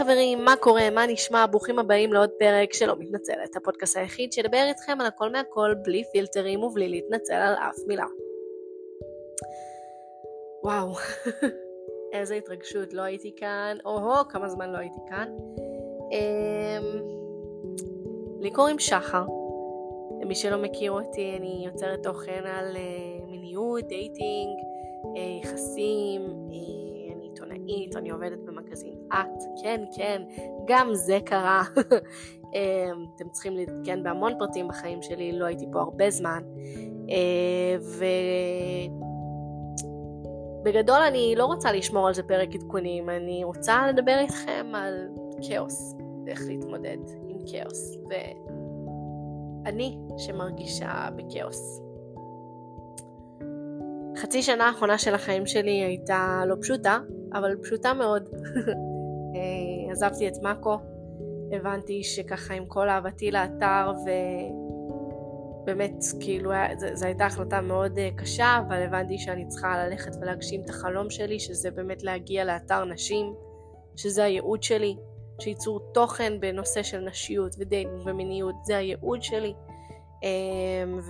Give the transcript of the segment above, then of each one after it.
חברים, מה קורה? מה נשמע? ברוכים הבאים לעוד פרק שלא מתנצלת, הפודקאסט היחיד שידבר איתכם על הכל מהכל בלי פילטרים ובלי להתנצל על אף מילה. וואו, איזה התרגשות, לא הייתי כאן, או-הו, כמה זמן לא הייתי כאן. אמ... לי קוראים שחר, למי שלא מכיר אותי, אני יוצרת תוכן על אה, מיניות, dating, uh, יחסים, אני עיתונאית, אני עובדת במגזין את, כן, כן, גם זה קרה. אמ, אתם צריכים להתעדכן בהמון פרטים בחיים שלי, לא הייתי פה הרבה זמן. ובגדול אני לא רוצה לשמור על זה פרק עדכונים, אני רוצה לדבר איתכם על כאוס, ואיך להתמודד עם כאוס. ו... אני שמרגישה בכאוס. חצי שנה האחרונה של החיים שלי הייתה לא פשוטה, אבל פשוטה מאוד. אה, עזבתי את מאקו, הבנתי שככה עם כל אהבתי לאתר ובאמת כאילו זו הייתה החלטה מאוד אה, קשה, אבל הבנתי שאני צריכה ללכת ולהגשים את החלום שלי, שזה באמת להגיע לאתר נשים, שזה הייעוד שלי. שייצור תוכן בנושא של נשיות ו dating ומיניות, זה הייעוד שלי. אמ,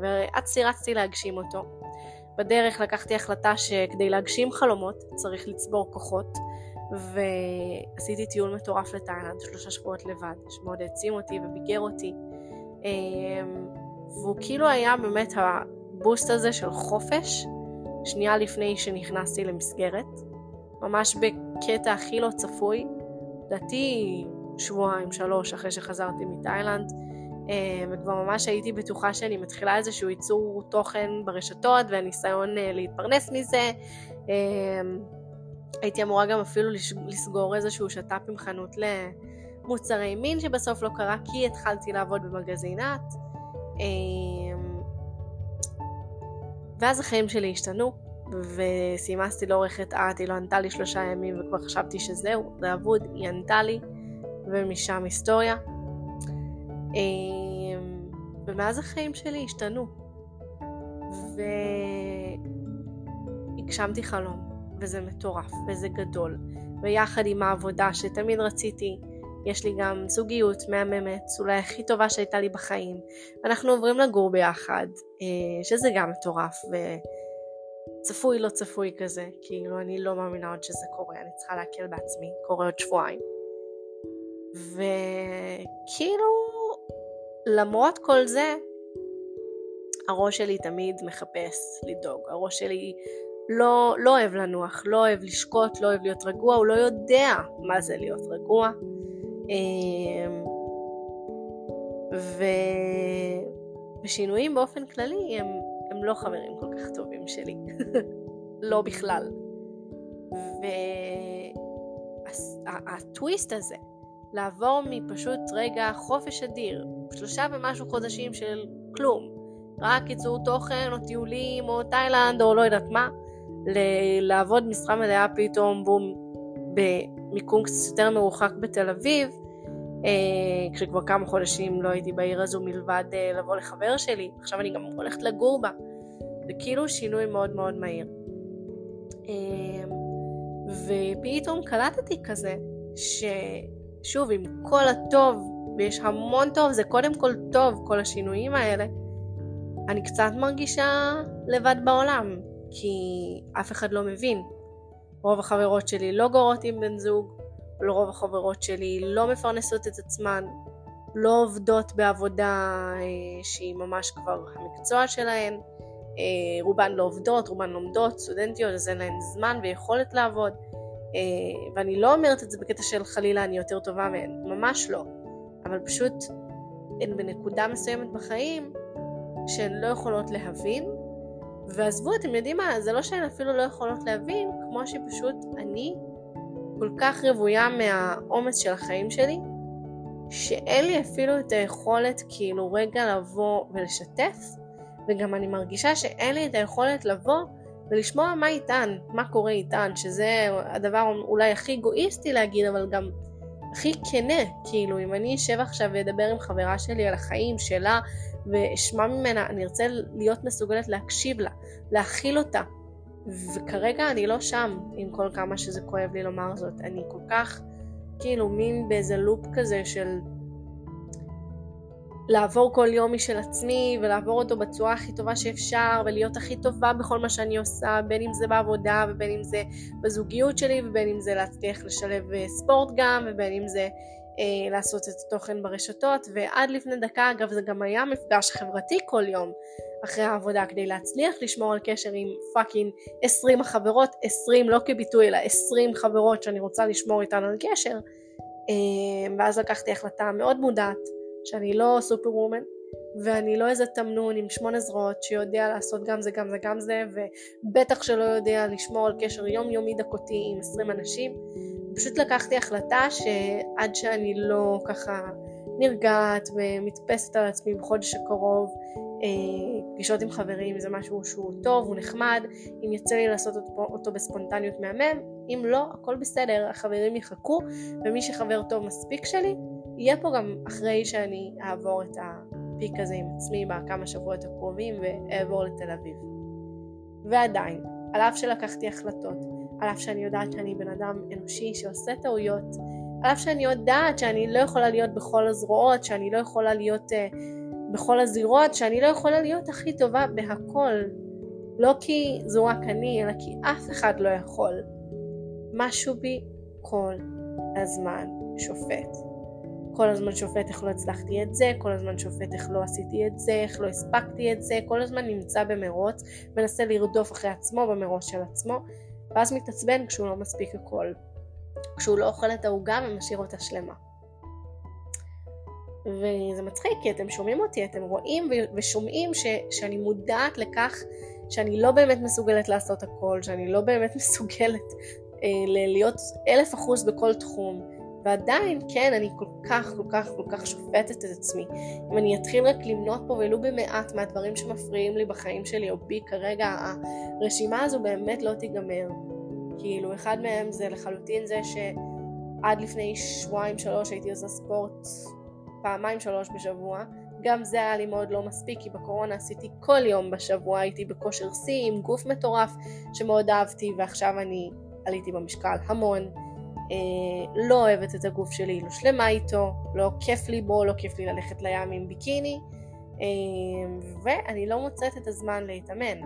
ורצתי רצתי להגשים אותו. בדרך לקחתי החלטה שכדי להגשים חלומות צריך לצבור כוחות ועשיתי טיול מטורף לתאילנד, שלושה שבועות לבד, שמאוד העצים אותי וביגר אותי. אמ, והוא כאילו היה באמת הבוסט הזה של חופש שנייה לפני שנכנסתי למסגרת, ממש בקטע הכי לא צפוי, לדעתי שבועיים, שלוש אחרי שחזרתי מתאילנד, וכבר ממש הייתי בטוחה שאני מתחילה איזשהו ייצור תוכן ברשתות והניסיון אה, להתפרנס מזה. אה, הייתי אמורה גם אפילו לסגור איזשהו שת"פ עם חנות למוצרי מין שבסוף לא קרה כי התחלתי לעבוד במגזינת. ואז החיים שלי השתנו וסימסתי לעורכת את, היא לא ענתה לי שלושה ימים וכבר חשבתי שזהו, זה אבוד, היא ענתה לי ומשם היסטוריה. אמ, ומאז החיים שלי השתנו. והגשמתי חלום, וזה מטורף, וזה גדול. ויחד עם העבודה שתמיד רציתי, יש לי גם זוגיות מהממת, אולי הכי טובה שהייתה לי בחיים. אנחנו עוברים לגור ביחד, אה, שזה גם מטורף, וצפוי לא צפוי כזה, כאילו אני לא מאמינה עוד שזה קורה, אני צריכה להקל בעצמי, קורה עוד שבועיים. וכאילו למרות כל זה, הראש שלי תמיד מחפש לדאוג. הראש שלי לא, לא אוהב לנוח, לא אוהב לשקוט, לא אוהב להיות רגוע, הוא לא יודע מה זה להיות רגוע. אמ, ו... ושינויים באופן כללי הם, הם לא חברים כל כך טובים שלי. לא בכלל. והטוויסט הזה, לעבור מפשוט רגע חופש אדיר, שלושה ומשהו חודשים של כלום, רק ייצור תוכן או טיולים או תאילנד או לא יודעת מה, ל- לעבוד משרה מלאה פתאום בום במיקום קצת יותר מרוחק בתל אביב, אה, כשכבר כמה חודשים לא הייתי בעיר הזו מלבד אה, לבוא לחבר שלי, עכשיו אני גם הולכת לגור בה, זה כאילו שינוי מאוד מאוד מהיר. אה, ופתאום קלטתי כזה, ששוב עם כל הטוב ויש המון טוב, זה קודם כל טוב, כל השינויים האלה. אני קצת מרגישה לבד בעולם, כי אף אחד לא מבין. רוב החברות שלי לא גורות עם בן זוג, רוב החברות שלי לא מפרנסות את עצמן, לא עובדות בעבודה אה, שהיא ממש כבר המקצוע שלהן, אה, רובן לא עובדות, רובן לומדות, סטודנטיות, אז אין להן זמן ויכולת לעבוד. אה, ואני לא אומרת את זה בקטע של חלילה אני יותר טובה מהן, ממש לא. אבל פשוט הן בנקודה מסוימת בחיים שהן לא יכולות להבין, ועזבו, אתם יודעים מה, זה לא שהן אפילו לא יכולות להבין, כמו שפשוט אני כל כך רוויה מהעומס של החיים שלי, שאין לי אפילו את היכולת כאילו רגע לבוא ולשתף, וגם אני מרגישה שאין לי את היכולת לבוא ולשמוע מה איתן, מה קורה איתן, שזה הדבר אולי הכי אגואיסטי להגיד, אבל גם הכי כנה, כאילו אם אני אשב עכשיו ואדבר עם חברה שלי על החיים שלה ואשמע ממנה, אני ארצה להיות מסוגלת להקשיב לה, להכיל אותה. וכרגע אני לא שם, עם כל כמה שזה כואב לי לומר זאת. אני כל כך כאילו מין באיזה לופ כזה של לעבור כל יום משל עצמי ולעבור אותו בצורה הכי טובה שאפשר ולהיות הכי טובה בכל מה שאני עושה בין אם זה בעבודה ובין אם זה בזוגיות שלי ובין אם זה להצליח לשלב אה, ספורט גם ובין אם זה אה, לעשות את התוכן ברשתות. ועד לפני דקה אגב זה גם היה מפגש חברתי כל יום אחרי העבודה כדי להצליח לשמור על קשר עם fucking 20 החברות 20 לא כביטוי אלא 20 חברות שאני רוצה לשמור איתן על קשר. אה, ואז לקחתי החלטה מאוד מודעת שאני לא סופר וומן ואני לא איזה תמנון עם שמונה זרועות שיודע לעשות גם זה גם זה גם זה ובטח שלא יודע לשמור על קשר יומיומי דקותי עם 20 אנשים. פשוט לקחתי החלטה שעד שאני לא ככה נרגעת ומתפסת על עצמי בחודש הקרוב אה, פגישות עם חברים זה משהו שהוא טוב, הוא נחמד, אם יוצא לי לעשות אותו בספונטניות מהמם, אם לא, הכל בסדר, החברים יחכו ומי שחבר טוב מספיק שלי יהיה פה גם אחרי שאני אעבור את הפיק הזה עם עצמי בכמה שבועות הקרובים ואעבור לתל אביב. ועדיין, על אף שלקחתי החלטות, על אף שאני יודעת שאני בן אדם אנושי שעושה טעויות, על אף שאני יודעת שאני לא יכולה להיות בכל הזרועות, שאני לא יכולה להיות uh, בכל הזירות, שאני לא יכולה להיות הכי טובה בהכל. לא כי זו רק אני, אלא כי אף אחד לא יכול. משהו בי כל הזמן שופט. כל הזמן שופט איך לא הצלחתי את זה, כל הזמן שופט איך לא עשיתי את זה, איך לא הספקתי את זה, כל הזמן נמצא במרוץ, מנסה לרדוף אחרי עצמו במרוץ של עצמו, ואז מתעצבן כשהוא לא מספיק הכל. כשהוא לא אוכל את העוגה ומשאיר אותה שלמה. וזה מצחיק כי אתם שומעים אותי, אתם רואים ושומעים ש, שאני מודעת לכך שאני לא באמת מסוגלת לעשות הכל, שאני לא באמת מסוגלת אה, להיות אלף אחוז בכל תחום, ועדיין, כן, אני כל כך, כל כך, כל כך שופטת את עצמי. אם אני אתחיל רק למנות פה ולו במעט מהדברים שמפריעים לי בחיים שלי או בי כרגע, הרשימה הזו באמת לא תיגמר. כאילו, אחד מהם זה לחלוטין זה שעד לפני שבועיים שלוש הייתי עושה ספורט פעמיים שלוש בשבוע. גם זה היה לי מאוד לא מספיק, כי בקורונה עשיתי כל יום בשבוע, הייתי בכושר שיא עם גוף מטורף שמאוד אהבתי, ועכשיו אני עליתי במשקל המון. אה, לא אוהבת את הגוף שלי, לא שלמה איתו, לא כיף לי בו, לא כיף לי ללכת לים עם ביקיני, אה, ואני לא מוצאת את הזמן להתאמן.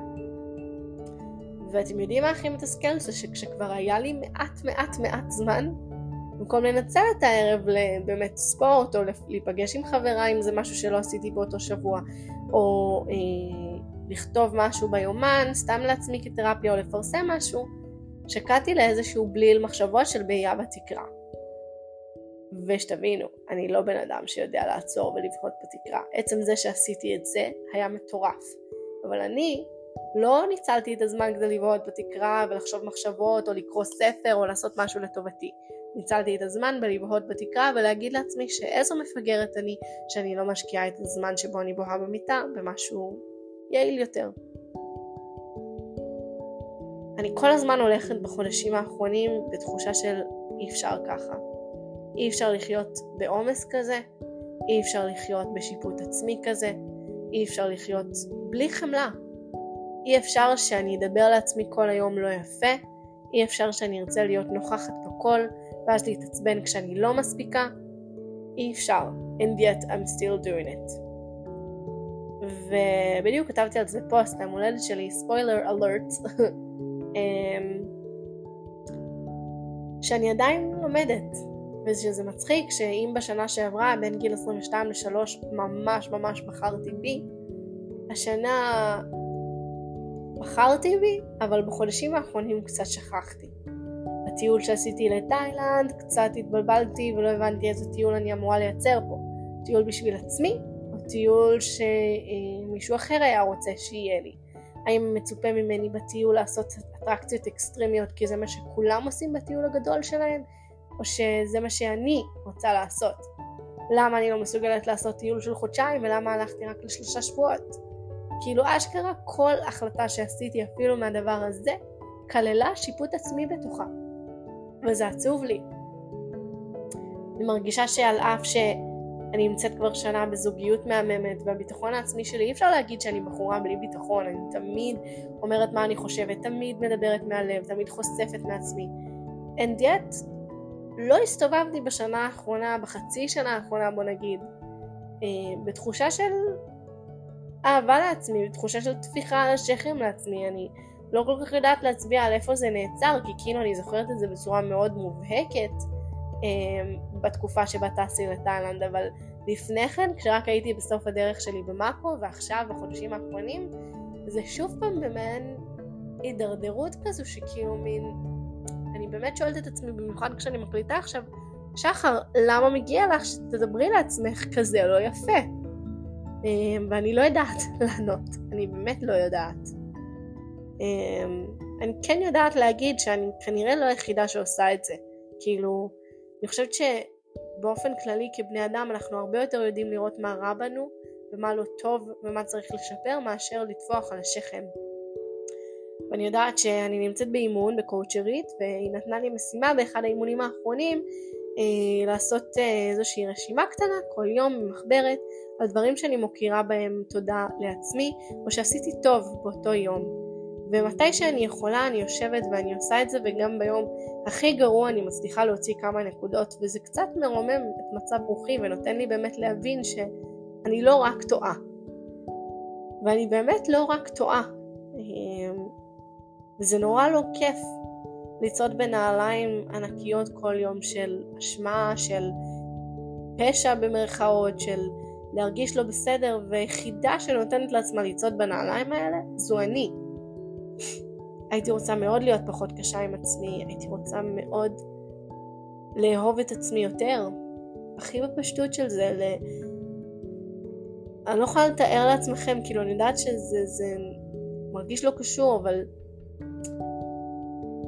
ואתם יודעים מה הכי מתסכל? זה שכשכבר היה לי מעט מעט מעט זמן, במקום לנצל את הערב לבאמת ספורט, או להיפגש עם חברה אם זה משהו שלא עשיתי באותו שבוע, או אה, לכתוב משהו ביומן, סתם לעצמי כתרפיה, או לפרסם משהו, שקעתי לאיזשהו בליל מחשבות של באייה בתקרה. ושתבינו, אני לא בן אדם שיודע לעצור ולבהות בתקרה. עצם זה שעשיתי את זה היה מטורף. אבל אני לא ניצלתי את הזמן כדי לבהות בתקרה ולחשוב מחשבות או לקרוא ספר או לעשות משהו לטובתי. ניצלתי את הזמן בלבהות בתקרה ולהגיד לעצמי שאיזו מפגרת אני שאני לא משקיעה את הזמן שבו אני בוהה במיטה במשהו יעיל יותר. אני כל הזמן הולכת בחודשים האחרונים בתחושה של אי אפשר ככה. אי אפשר לחיות בעומס כזה, אי אפשר לחיות בשיפוט עצמי כזה, אי אפשר לחיות בלי חמלה. אי אפשר שאני אדבר לעצמי כל היום לא יפה, אי אפשר שאני ארצה להיות נוכחת בכל, ואז להתעצבן כשאני לא מספיקה. אי אפשר. And yet I'm still doing it. ובדיוק כתבתי על זה פוסט, היום הולדת שלי, ספוילר אלרט. אמ, שאני עדיין לומדת, ושזה מצחיק שאם בשנה שעברה בין גיל 22 ל-3 ממש ממש בחרתי בי, השנה בחרתי בי, אבל בחודשים האחרונים קצת שכחתי. בטיול שעשיתי לתאילנד קצת התבלבלתי ולא הבנתי איזה טיול אני אמורה לייצר פה. טיול בשביל עצמי, או טיול שמישהו אחר היה רוצה שיהיה לי. האם מצופה ממני בטיול לעשות אטרקציות אקסטרימיות כי זה מה שכולם עושים בטיול הגדול שלהם, או שזה מה שאני רוצה לעשות. למה אני לא מסוגלת לעשות טיול של חודשיים ולמה הלכתי רק לשלושה שבועות? כאילו אשכרה כל החלטה שעשיתי אפילו מהדבר הזה כללה שיפוט עצמי בתוכה. וזה עצוב לי. אני מרגישה שעל אף ש... אני נמצאת כבר שנה בזוגיות מהממת והביטחון העצמי שלי אי אפשר להגיד שאני בחורה בלי ביטחון אני תמיד אומרת מה אני חושבת תמיד מדברת מהלב תמיד חושפת מעצמי. And yet לא הסתובבתי בשנה האחרונה, בחצי שנה האחרונה בוא נגיד, אה, בתחושה של אהבה לעצמי, בתחושה של טפיחה על השכם לעצמי, אני לא כל כך יודעת להצביע על איפה זה נעצר, כי כאילו אני זוכרת את זה בצורה מאוד מובהקת אה, בתקופה שבה טסתי לתאילנד, אבל לפני כן, כשרק הייתי בסוף הדרך שלי במאקו, ועכשיו, בחודשים האחרונים, זה שוב פעם במעין הידרדרות כזו שכאילו מין... אני באמת שואלת את עצמי, במיוחד כשאני מקליטה עכשיו, שחר, למה מגיע לך שתדברי לעצמך כזה לא יפה? אמ, ואני לא יודעת לענות, אני באמת לא יודעת. אמ, אני כן יודעת להגיד שאני כנראה לא היחידה שעושה את זה. כאילו, אני חושבת שבאופן כללי כבני אדם אנחנו הרבה יותר יודעים לראות מה רע בנו ומה לא טוב ומה צריך לשפר מאשר לטפוח על השכם. ואני יודעת שאני נמצאת באימון בקואוצ'רית והיא נתנה לי משימה באחד האימונים האחרונים אה, לעשות אה, איזושהי רשימה קטנה כל יום במחברת על דברים שאני מוקירה בהם תודה לעצמי או שעשיתי טוב באותו יום ומתי שאני יכולה אני יושבת ואני עושה את זה וגם ביום הכי גרוע אני מצליחה להוציא כמה נקודות וזה קצת מרומם את מצב רוחי ונותן לי באמת להבין שאני לא רק טועה ואני באמת לא רק טועה אה, וזה נורא לא כיף לצעוד בנעליים ענקיות כל יום של אשמה, של פשע במרכאות, של להרגיש לא בסדר, ויחידה שנותנת לעצמה לצעוד בנעליים האלה זו אני. הייתי רוצה מאוד להיות פחות קשה עם עצמי, הייתי רוצה מאוד לאהוב את עצמי יותר. הכי בפשטות של זה, ל... אני לא יכולה לתאר לעצמכם, כאילו אני יודעת שזה זה מרגיש לא קשור, אבל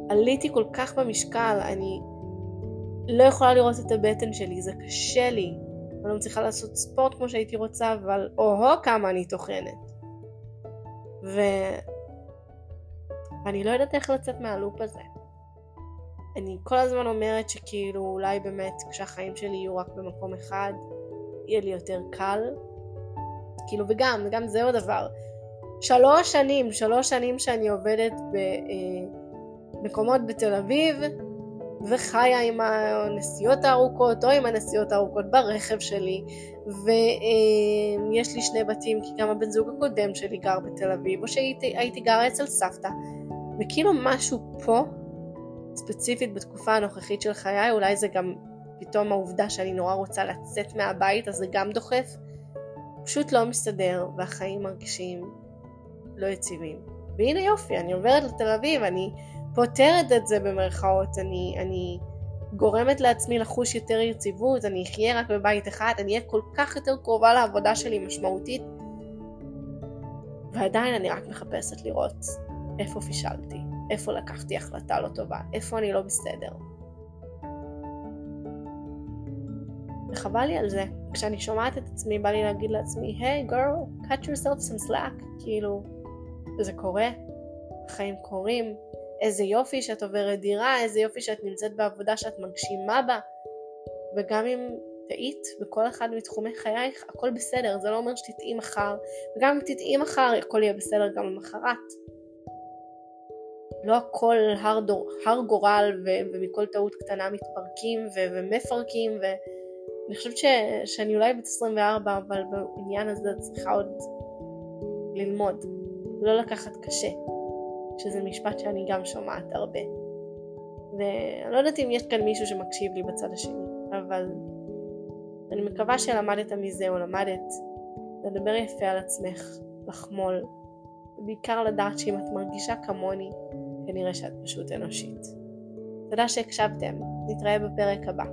עליתי כל כך במשקל, אני לא יכולה לראות את הבטן שלי, זה קשה לי. אני לא מצליחה לעשות ספורט כמו שהייתי רוצה, אבל או-הו כמה אני טוחנת. ו... ואני לא יודעת איך לצאת מהלופ הזה. אני כל הזמן אומרת שכאילו אולי באמת כשהחיים שלי יהיו רק במקום אחד, יהיה לי יותר קל. כאילו וגם, גם זה עוד דבר. שלוש שנים, שלוש שנים שאני עובדת ב... אה, בתל אביב וחיה עם הנסיעות הארוכות או עם הנסיעות הארוכות ברכב שלי ויש לי שני בתים כי גם הבן זוג הקודם שלי גר בתל אביב או שהייתי גרה אצל סבתא וכאילו משהו פה ספציפית בתקופה הנוכחית של חיי אולי זה גם פתאום העובדה שאני נורא רוצה לצאת מהבית אז זה גם דוחף פשוט לא מסתדר והחיים מרגישים לא יציבים. והנה יופי אני עוברת לתל אביב אני פותרת את זה במרכאות, אני, אני גורמת לעצמי לחוש יותר יציבות, אני אחיה רק בבית אחד, אני אהיה כל כך יותר קרובה לעבודה שלי משמעותית, ועדיין אני רק מחפשת לראות איפה פישלתי, איפה לקחתי החלטה לא טובה, איפה אני לא בסדר. וחבל לי על זה. כשאני שומעת את עצמי, בא לי להגיד לעצמי, היי hey, girl, cut yourself some slack, כאילו, זה קורה, החיים קורים, איזה יופי שאת עוברת דירה, איזה יופי שאת נמצאת בעבודה שאת מגשימה בה. וגם אם טעית בכל אחד מתחומי חייך, הכל בסדר, זה לא אומר שתטעי מחר, וגם אם תטעי מחר, הכל יהיה בסדר גם למחרת. לא הכל הר, דור, הר גורל ו- ומכל טעות קטנה מתפרקים ו- ומפרקים ואני חושבת ש- שאני אולי בת 24 אבל בעניין הזה צריכה עוד ללמוד, לא לקחת קשה. שזה משפט שאני גם שומעת הרבה. ואני לא יודעת אם יש כאן מישהו שמקשיב לי בצד השני, אבל אני מקווה שלמדת מזה או למדת לדבר יפה על עצמך, לחמול, ובעיקר לדעת שאם את מרגישה כמוני, כנראה שאת פשוט אנושית. תודה שהקשבתם, נתראה בפרק הבא.